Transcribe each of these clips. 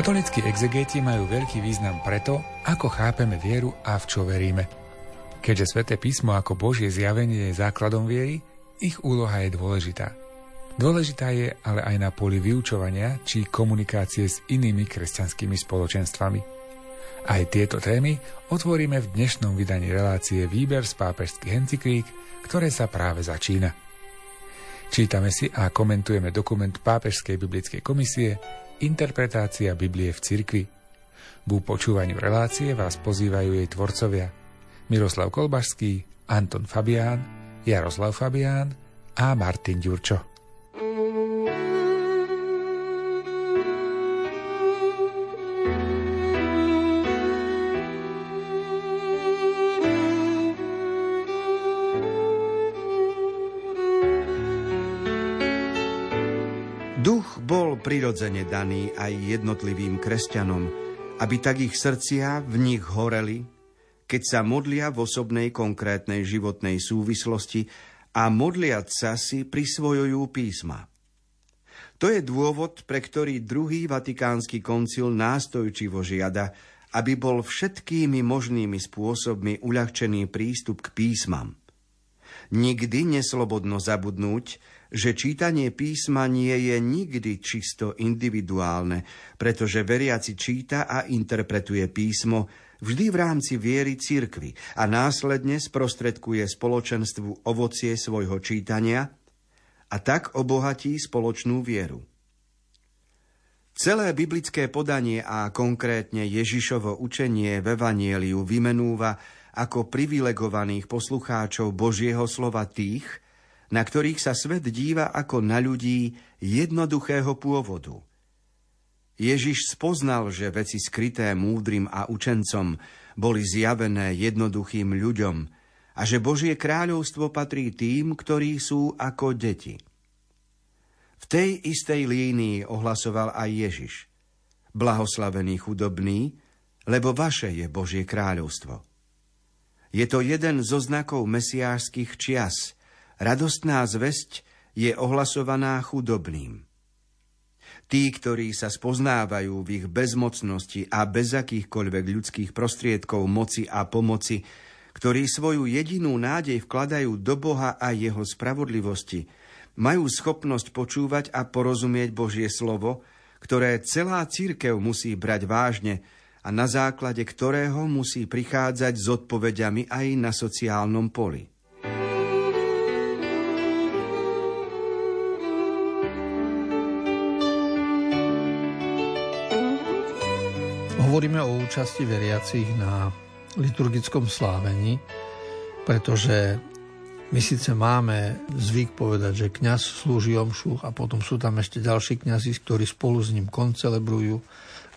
Katolíckí exegéti majú veľký význam preto, ako chápeme vieru a v čo veríme. Keďže sväté písmo ako Božie zjavenie je základom viery, ich úloha je dôležitá. Dôležitá je ale aj na poli vyučovania či komunikácie s inými kresťanskými spoločenstvami. Aj tieto témy otvoríme v dnešnom vydaní relácie Výber z pápežských encyklík, ktoré sa práve začína. Čítame si a komentujeme dokument Pápežskej biblickej komisie Interpretácia Biblie v cirkvi. V počúvaniu relácie vás pozývajú jej tvorcovia Miroslav Kolbašský, Anton Fabián, Jaroslav Fabián a Martin Ďurčo. Prirodzene daný aj jednotlivým kresťanom, aby tak ich srdcia v nich horeli, keď sa modlia v osobnej konkrétnej životnej súvislosti a modliať sa si prisvojujú písma. To je dôvod, pre ktorý druhý vatikánsky koncil nástojčivo žiada, aby bol všetkými možnými spôsobmi uľahčený prístup k písmam. Nikdy neslobodno zabudnúť, že čítanie písma nie je nikdy čisto individuálne, pretože veriaci číta a interpretuje písmo vždy v rámci viery cirkvy a následne sprostredkuje spoločenstvu ovocie svojho čítania a tak obohatí spoločnú vieru. Celé biblické podanie a konkrétne Ježišovo učenie v Evanieliu vymenúva ako privilegovaných poslucháčov Božieho slova tých, na ktorých sa svet díva ako na ľudí jednoduchého pôvodu. Ježiš spoznal, že veci skryté múdrym a učencom boli zjavené jednoduchým ľuďom a že Božie kráľovstvo patrí tým, ktorí sú ako deti. V tej istej línii ohlasoval aj Ježiš. Blahoslavený chudobný, lebo vaše je Božie kráľovstvo. Je to jeden zo znakov mesiášskych čias – Radostná zväzť je ohlasovaná chudobným. Tí, ktorí sa spoznávajú v ich bezmocnosti a bez akýchkoľvek ľudských prostriedkov moci a pomoci, ktorí svoju jedinú nádej vkladajú do Boha a jeho spravodlivosti, majú schopnosť počúvať a porozumieť Božie slovo, ktoré celá církev musí brať vážne a na základe ktorého musí prichádzať s odpovediami aj na sociálnom poli. Hovoríme o účasti veriacich na liturgickom slávení, pretože my síce máme zvyk povedať, že kňaz slúži omšu a potom sú tam ešte ďalší kňazi, ktorí spolu s ním koncelebrujú,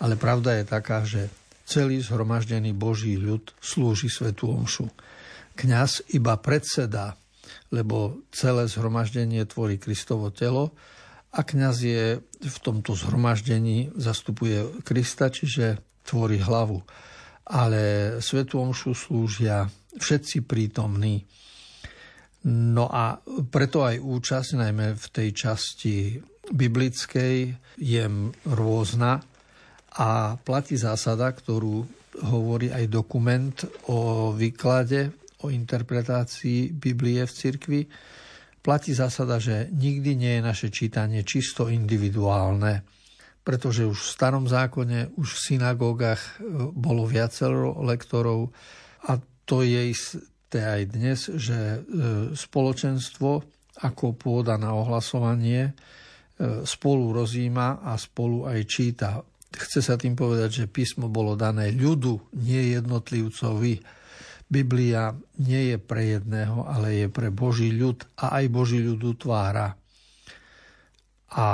ale pravda je taká, že celý zhromaždený Boží ľud slúži svetú omšu. Kňaz iba predseda, lebo celé zhromaždenie tvorí Kristovo telo a kňaz je v tomto zhromaždení, zastupuje Krista, čiže tvorí hlavu. Ale Svetu Omšu slúžia všetci prítomní. No a preto aj účasť, najmä v tej časti biblickej, je rôzna a platí zásada, ktorú hovorí aj dokument o výklade, o interpretácii Biblie v cirkvi. Platí zásada, že nikdy nie je naše čítanie čisto individuálne pretože už v starom zákone, už v synagógach e, bolo viacero lektorov a to je isté aj dnes, že e, spoločenstvo ako pôda na ohlasovanie e, spolu rozíma a spolu aj číta. Chce sa tým povedať, že písmo bolo dané ľudu, nie jednotlivcovi. Biblia nie je pre jedného, ale je pre Boží ľud a aj Boží ľud utvára. A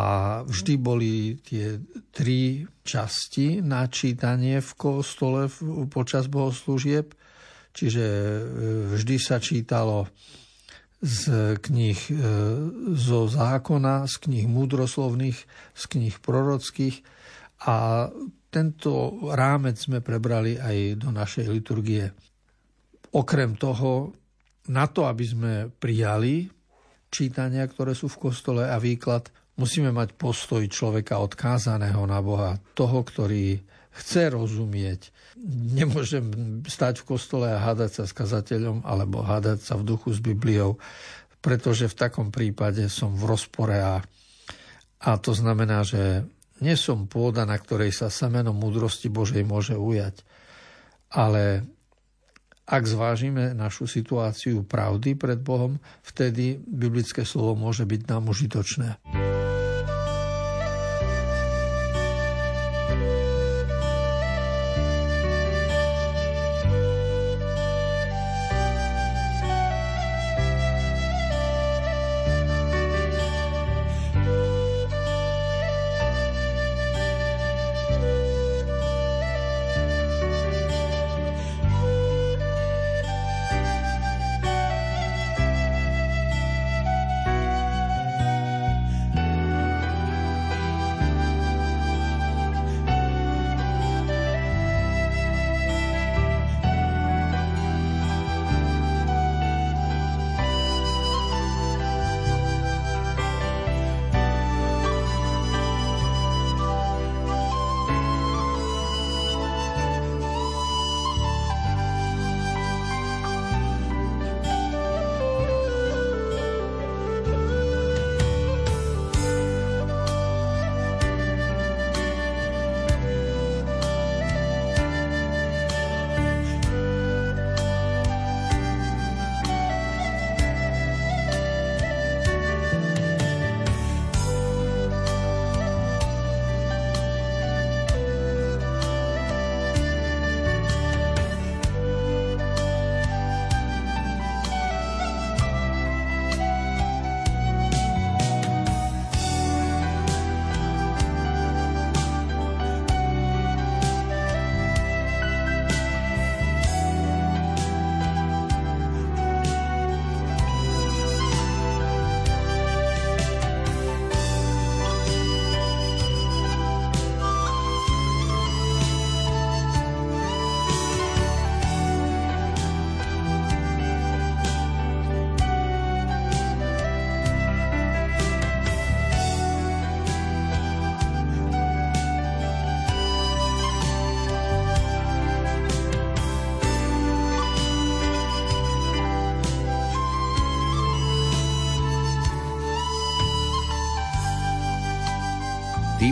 vždy boli tie tri časti na čítanie v kostole počas bohoslúžieb. Čiže e, vždy sa čítalo z kníh e, zo zákona, z kníh múdroslovných, z kníh prorockých a tento rámec sme prebrali aj do našej liturgie. Okrem toho, na to, aby sme prijali čítania, ktoré sú v kostole a výklad, Musíme mať postoj človeka odkázaného na Boha, toho, ktorý chce rozumieť. Nemôžem stať v kostole a hádať sa s kazateľom alebo hádať sa v duchu s Bibliou, pretože v takom prípade som v rozpore a, a to znamená, že nie som pôda, na ktorej sa semeno múdrosti Božej môže ujať. Ale ak zvážime našu situáciu pravdy pred Bohom, vtedy biblické slovo môže byť nám užitočné.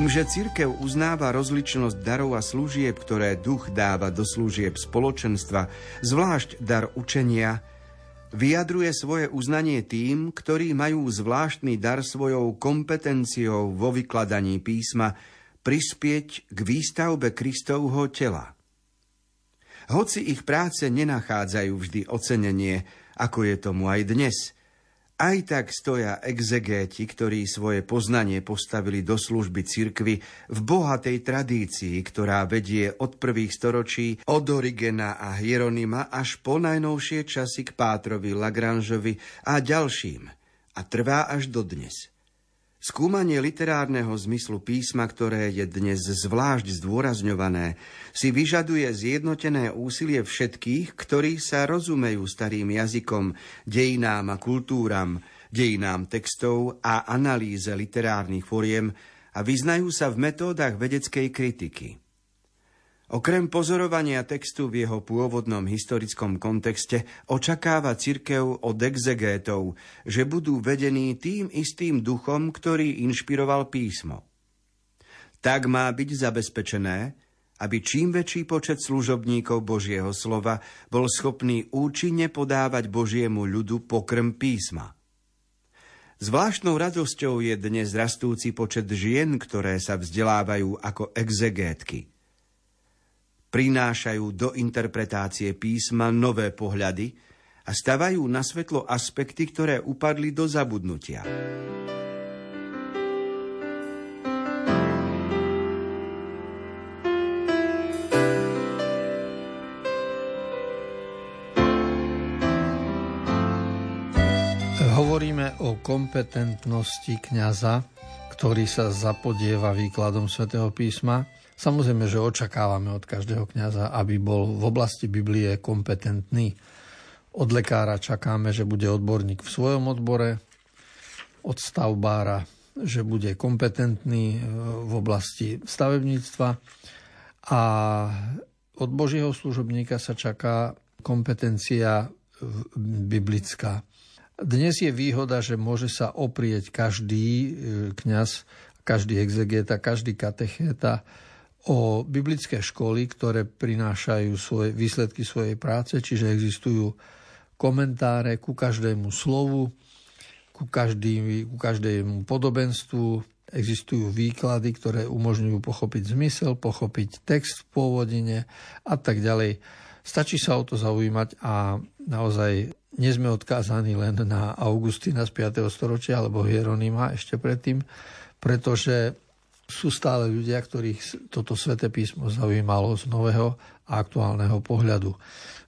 Že cirkev uznáva rozličnosť darov a služieb, ktoré duch dáva do služieb spoločenstva, zvlášť dar učenia, vyjadruje svoje uznanie tým, ktorí majú zvláštny dar svojou kompetenciou vo vykladaní písma prispieť k výstavbe Kristovho tela. Hoci ich práce nenachádzajú vždy ocenenie, ako je tomu aj dnes – aj tak stoja exegéti, ktorí svoje poznanie postavili do služby cirkvy v bohatej tradícii, ktorá vedie od prvých storočí od Origena a Hieronima až po najnovšie časy k Pátrovi, Lagranžovi a ďalším a trvá až dodnes. Skúmanie literárneho zmyslu písma, ktoré je dnes zvlášť zdôrazňované, si vyžaduje zjednotené úsilie všetkých, ktorí sa rozumejú starým jazykom, dejinám a kultúram, dejinám textov a analýze literárnych foriem a vyznajú sa v metódach vedeckej kritiky. Okrem pozorovania textu v jeho pôvodnom historickom kontexte očakáva cirkev od exegétov, že budú vedení tým istým duchom, ktorý inšpiroval písmo. Tak má byť zabezpečené, aby čím väčší počet služobníkov Božieho slova bol schopný účinne podávať Božiemu ľudu pokrm písma. Zvláštnou radosťou je dnes rastúci počet žien, ktoré sa vzdelávajú ako exegétky – prinášajú do interpretácie písma nové pohľady a stavajú na svetlo aspekty, ktoré upadli do zabudnutia. Hovoríme o kompetentnosti kňaza, ktorý sa zapodieva výkladom svätého písma Samozrejme, že očakávame od každého kňaza, aby bol v oblasti Biblie kompetentný. Od lekára čakáme, že bude odborník v svojom odbore, od stavbára že bude kompetentný v oblasti stavebníctva a od Božieho služobníka sa čaká kompetencia biblická. Dnes je výhoda, že môže sa oprieť každý e, kňaz, každý exegeta, každý katechéta o biblické školy, ktoré prinášajú svoje výsledky svojej práce, čiže existujú komentáre ku každému slovu, ku, každý, ku každému podobenstvu, existujú výklady, ktoré umožňujú pochopiť zmysel, pochopiť text v pôvodine a tak ďalej. Stačí sa o to zaujímať a naozaj nie sme odkázaní len na Augustina z 5. storočia alebo Hieronima ešte predtým, pretože sú stále ľudia, ktorých toto sväté písmo zaujímalo z nového a aktuálneho pohľadu.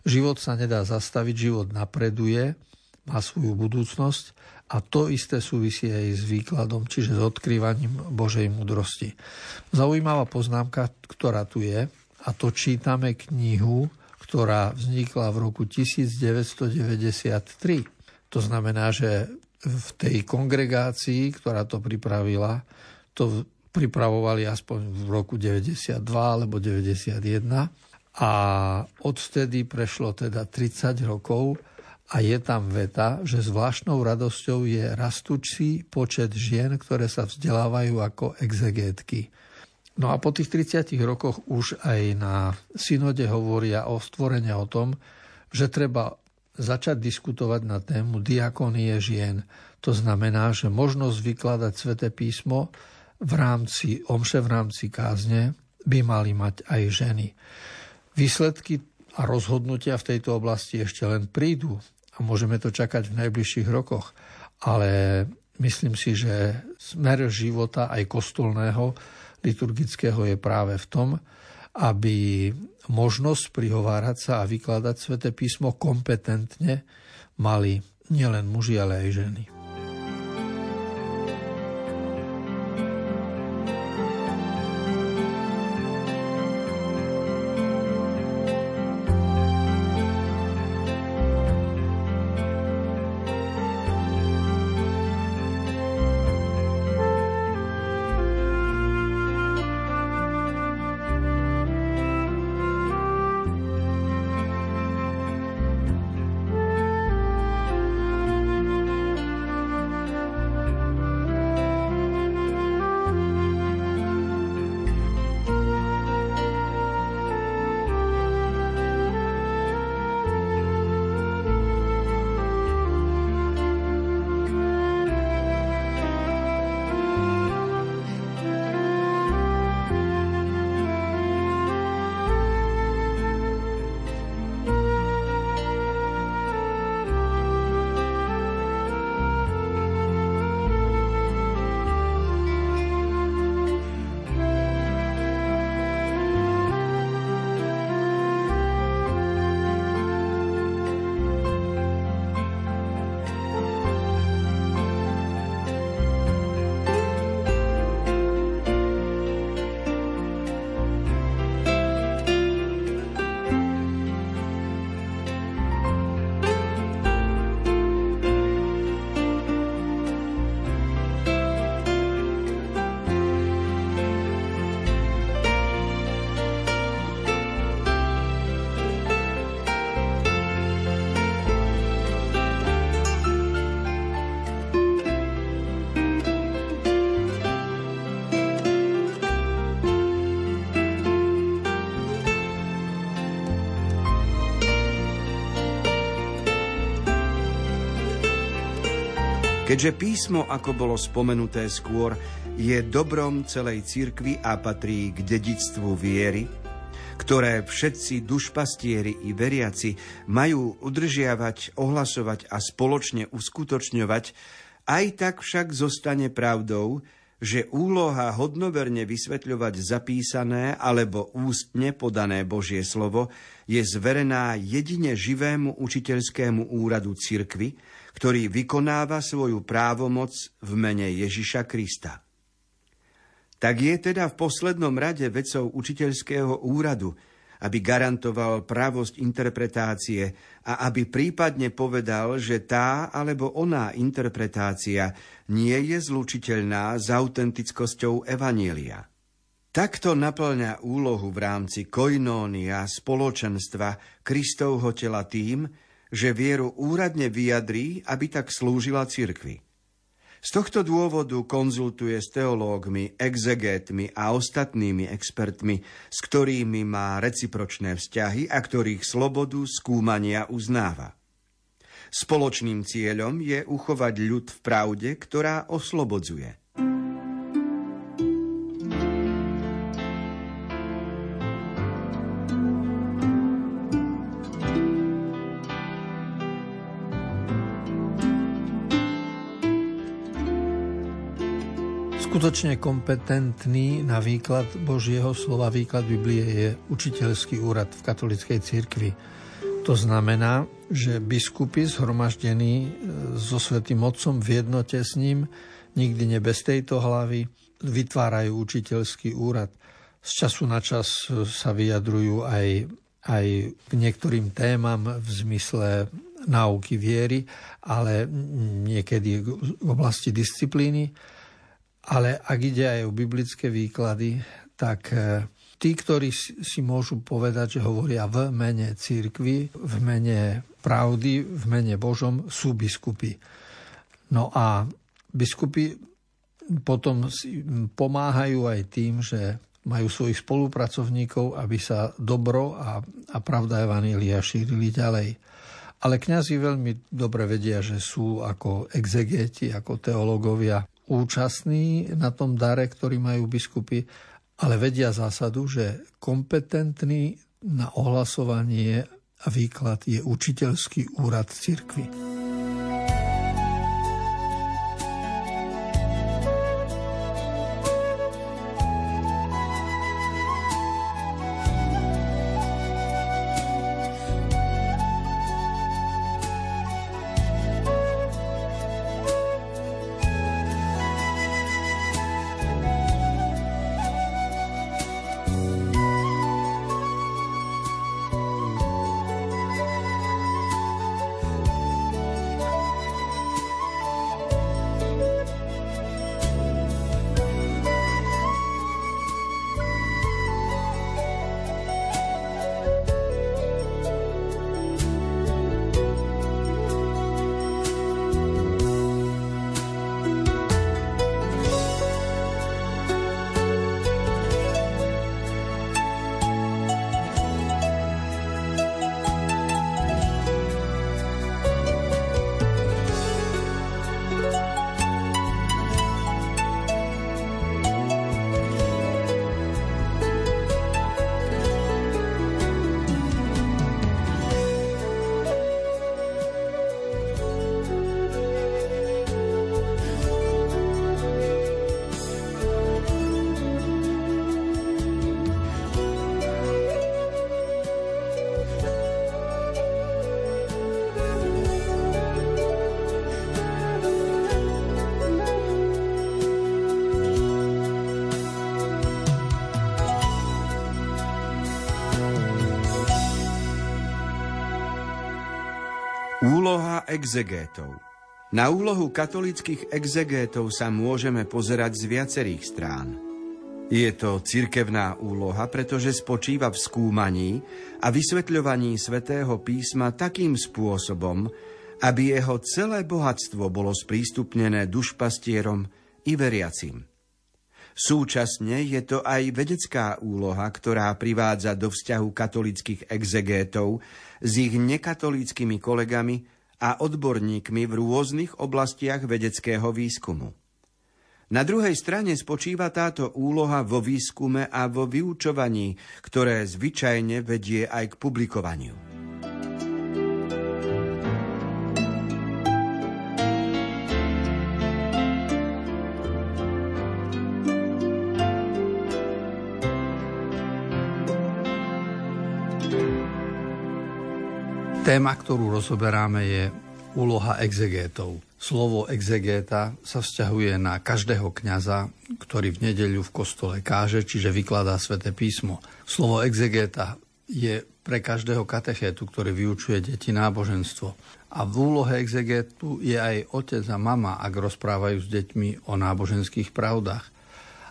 Život sa nedá zastaviť, život napreduje, má svoju budúcnosť a to isté súvisí aj s výkladom, čiže s odkrývaním Božej múdrosti. Zaujímavá poznámka, ktorá tu je, a to čítame knihu ktorá vznikla v roku 1993. To znamená, že v tej kongregácii, ktorá to pripravila, to pripravovali aspoň v roku 92 alebo 91 a odvtedy prešlo teda 30 rokov a je tam veta, že zvláštnou radosťou je rastúci počet žien, ktoré sa vzdelávajú ako exegétky. No a po tých 30 rokoch už aj na synode hovoria o stvorenia o tom, že treba začať diskutovať na tému diakonie žien. To znamená, že možnosť vykladať sväté písmo v rámci omše, v rámci kázne by mali mať aj ženy. Výsledky a rozhodnutia v tejto oblasti ešte len prídu a môžeme to čakať v najbližších rokoch. Ale myslím si, že smer života aj kostolného liturgického je práve v tom, aby možnosť prihovárať sa a vykladať sväté písmo kompetentne mali nielen muži, ale aj ženy. Keďže písmo, ako bolo spomenuté skôr, je dobrom celej cirkvi a patrí k dedictvu viery, ktoré všetci dušpastieri i veriaci majú udržiavať, ohlasovať a spoločne uskutočňovať, aj tak však zostane pravdou, že úloha hodnoverne vysvetľovať zapísané alebo ústne podané Božie slovo je zverená jedine živému učiteľskému úradu cirkvy, ktorý vykonáva svoju právomoc v mene Ježiša Krista. Tak je teda v poslednom rade vecou učiteľského úradu, aby garantoval pravosť interpretácie a aby prípadne povedal, že tá alebo oná interpretácia nie je zlučiteľná s autentickosťou Evanielia. Takto naplňa úlohu v rámci koinónia spoločenstva Kristovho tela tým, že vieru úradne vyjadrí, aby tak slúžila cirkvi. Z tohto dôvodu konzultuje s teológmi, exegétmi a ostatnými expertmi, s ktorými má recipročné vzťahy a ktorých slobodu skúmania uznáva. Spoločným cieľom je uchovať ľud v pravde, ktorá oslobodzuje. Skutočne kompetentný na výklad Božieho slova, výklad Biblie je učiteľský úrad v katolickej cirkvi. To znamená, že biskupy zhromaždení e, so Svetým Otcom v jednote s ním, nikdy ne bez tejto hlavy, vytvárajú učiteľský úrad. Z času na čas e, sa vyjadrujú aj, aj k niektorým témam v zmysle náuky viery, ale niekedy v oblasti disciplíny. Ale ak ide aj o biblické výklady, tak e, tí, ktorí si môžu povedať, že hovoria v mene církvy, v mene pravdy, v mene Božom, sú biskupy. No a biskupy potom pomáhajú aj tým, že majú svojich spolupracovníkov, aby sa dobro a, a pravda Evanília šírili ďalej. Ale kňazi veľmi dobre vedia, že sú ako exegeti, ako teológovia účastní na tom dare, ktorý majú biskupy, ale vedia zásadu, že kompetentný na ohlasovanie a výklad je učiteľský úrad cirkvi. Exegétov. Na úlohu katolických exegétov sa môžeme pozerať z viacerých strán. Je to cirkevná úloha, pretože spočíva v skúmaní a vysvetľovaní svätého písma takým spôsobom, aby jeho celé bohatstvo bolo sprístupnené dušpastierom i veriacim. Súčasne je to aj vedecká úloha, ktorá privádza do vzťahu katolických exegétov s ich nekatolickými kolegami a odborníkmi v rôznych oblastiach vedeckého výskumu. Na druhej strane spočíva táto úloha vo výskume a vo vyučovaní, ktoré zvyčajne vedie aj k publikovaniu. Téma, ktorú rozoberáme, je úloha exegétov. Slovo exegéta sa vzťahuje na každého kňaza, ktorý v nedeľu v kostole káže, čiže vykladá sväté písmo. Slovo exegéta je pre každého katechétu, ktorý vyučuje deti náboženstvo. A v úlohe exegetu je aj otec a mama, ak rozprávajú s deťmi o náboženských pravdách.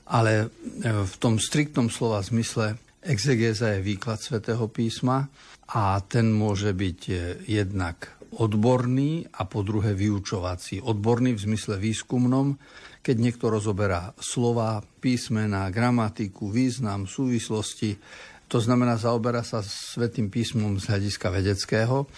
Ale e, v tom striktnom slova zmysle exegéza je výklad svätého písma a ten môže byť e, jednak odborný a po druhé vyučovací. Odborný v zmysle výskumnom, keď niekto rozoberá slova, písmena, gramatiku, význam, súvislosti, to znamená, zaoberá sa svetým písmom z hľadiska vedeckého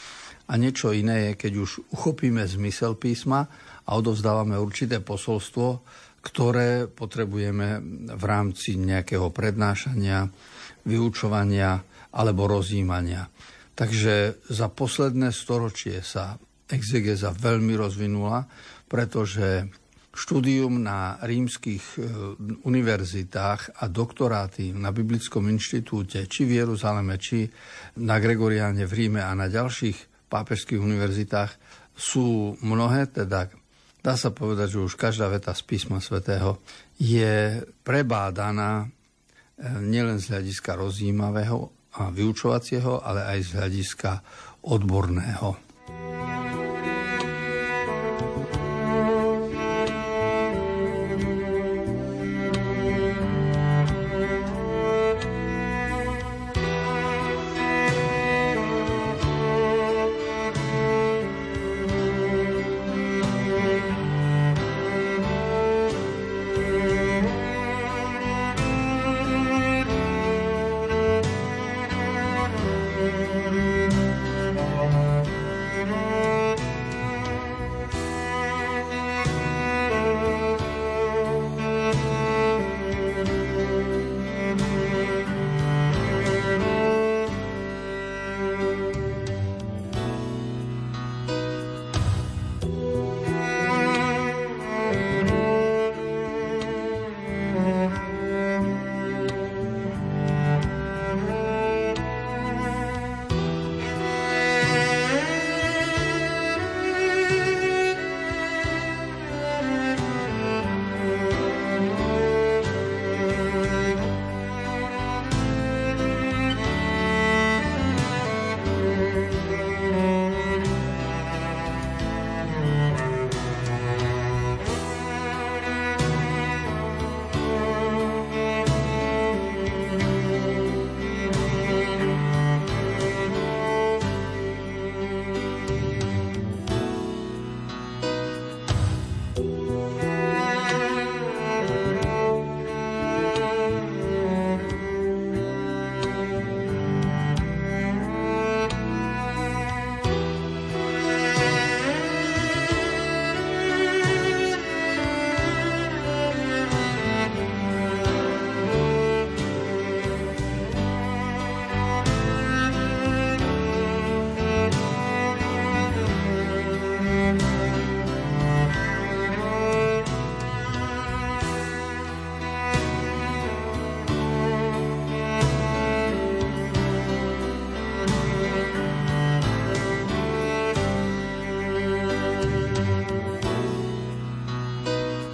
a niečo iné je, keď už uchopíme zmysel písma a odovzdávame určité posolstvo, ktoré potrebujeme v rámci nejakého prednášania, vyučovania alebo rozjímania. Takže za posledné storočie sa exegeza veľmi rozvinula, pretože štúdium na rímskych e, univerzitách a doktoráty na Biblickom inštitúte, či v Jeruzaleme, či na Gregoriáne v Ríme a na ďalších pápežských univerzitách sú mnohé, teda dá sa povedať, že už každá veta z písma svätého je prebádaná nielen z hľadiska rozjímavého a vyučovacieho, ale aj z hľadiska odborného.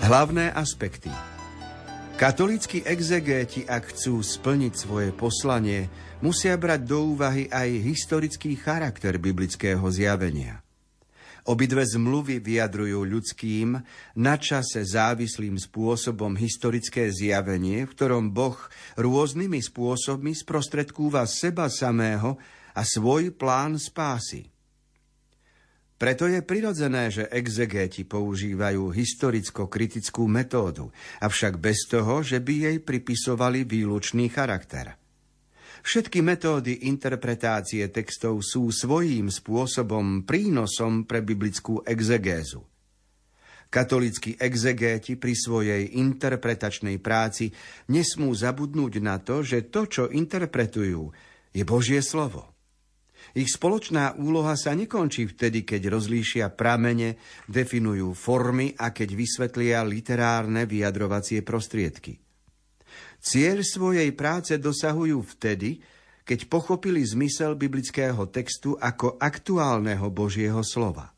Hlavné aspekty Katolícky exegéti, ak chcú splniť svoje poslanie, musia brať do úvahy aj historický charakter biblického zjavenia. Obidve zmluvy vyjadrujú ľudským, na čase závislým spôsobom historické zjavenie, v ktorom Boh rôznymi spôsobmi sprostredkúva seba samého a svoj plán spásy. Preto je prirodzené, že exegéti používajú historicko-kritickú metódu, avšak bez toho, že by jej pripisovali výlučný charakter. Všetky metódy interpretácie textov sú svojím spôsobom prínosom pre biblickú exegézu. Katolícky exegéti pri svojej interpretačnej práci nesmú zabudnúť na to, že to, čo interpretujú, je Božie slovo. Ich spoločná úloha sa nekončí vtedy, keď rozlíšia pramene, definujú formy a keď vysvetlia literárne vyjadrovacie prostriedky. Cieľ svojej práce dosahujú vtedy, keď pochopili zmysel biblického textu ako aktuálneho Božieho slova.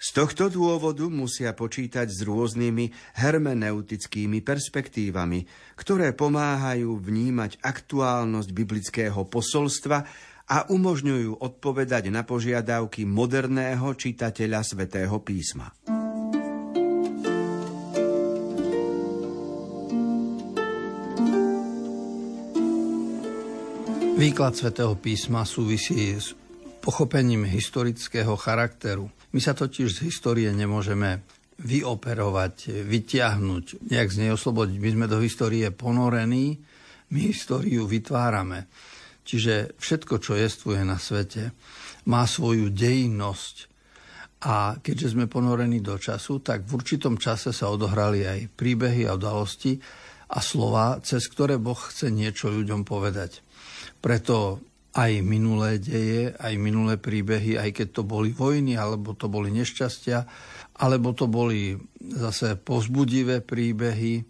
Z tohto dôvodu musia počítať s rôznymi hermeneutickými perspektívami, ktoré pomáhajú vnímať aktuálnosť biblického posolstva a umožňujú odpovedať na požiadavky moderného čitateľa svätého písma. Výklad svätého písma súvisí s pochopením historického charakteru. My sa totiž z histórie nemôžeme vyoperovať, vytiahnuť, nejak z nej oslobodiť. My sme do histórie ponorení, my históriu vytvárame. Čiže všetko, čo jestvuje na svete, má svoju dejnosť. A keďže sme ponorení do času, tak v určitom čase sa odohrali aj príbehy a udalosti a slova, cez ktoré Boh chce niečo ľuďom povedať. Preto aj minulé deje, aj minulé príbehy, aj keď to boli vojny, alebo to boli nešťastia, alebo to boli zase pozbudivé príbehy.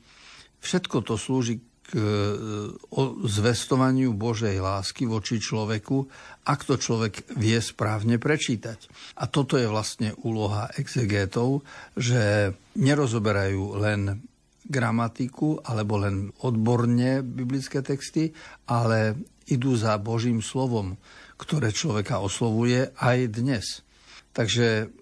Všetko to slúži k e, zvestovaniu Božej lásky voči človeku, ak to človek vie správne prečítať. A toto je vlastne úloha exegétov, že nerozoberajú len gramatiku alebo len odborne biblické texty, ale idú za Božím slovom, ktoré človeka oslovuje aj dnes. Takže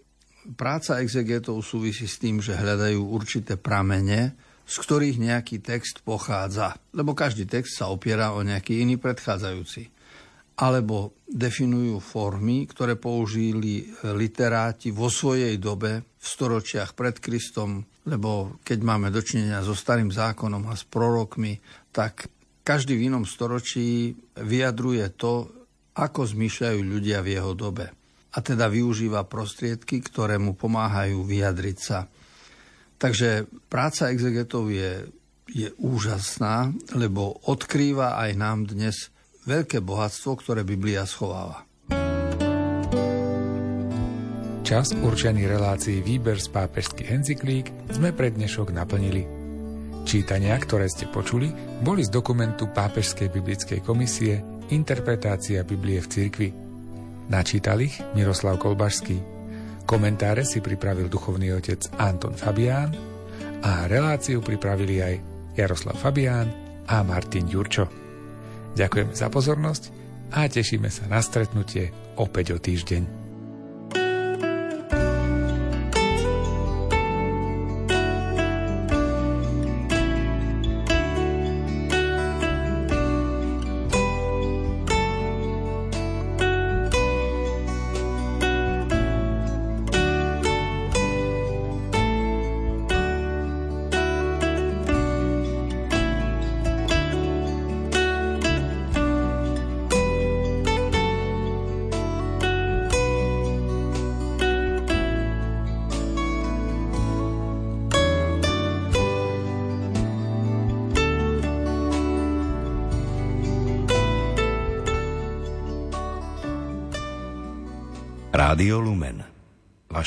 práca exegetov súvisí s tým, že hľadajú určité pramene, z ktorých nejaký text pochádza. Lebo každý text sa opiera o nejaký iný predchádzajúci. Alebo definujú formy, ktoré použili literáti vo svojej dobe v storočiach pred Kristom, lebo keď máme dočinenia so starým zákonom a s prorokmi, tak každý v inom storočí vyjadruje to, ako zmýšľajú ľudia v jeho dobe. A teda využíva prostriedky, ktoré mu pomáhajú vyjadriť sa. Takže práca exegetov je, je úžasná, lebo odkrýva aj nám dnes veľké bohatstvo, ktoré Biblia schováva. Čas určený relácií Výber z pápežských encyklík sme pre dnešok naplnili. Čítania, ktoré ste počuli, boli z dokumentu Pápežskej biblickej komisie Interpretácia Biblie v cirkvi. Načítal ich Miroslav Kolbašský. Komentáre si pripravil duchovný otec Anton Fabián a reláciu pripravili aj Jaroslav Fabián a Martin Ďurčo. Ďakujeme za pozornosť a tešíme sa na stretnutie opäť o týždeň.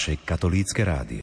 naše katolícke rádio.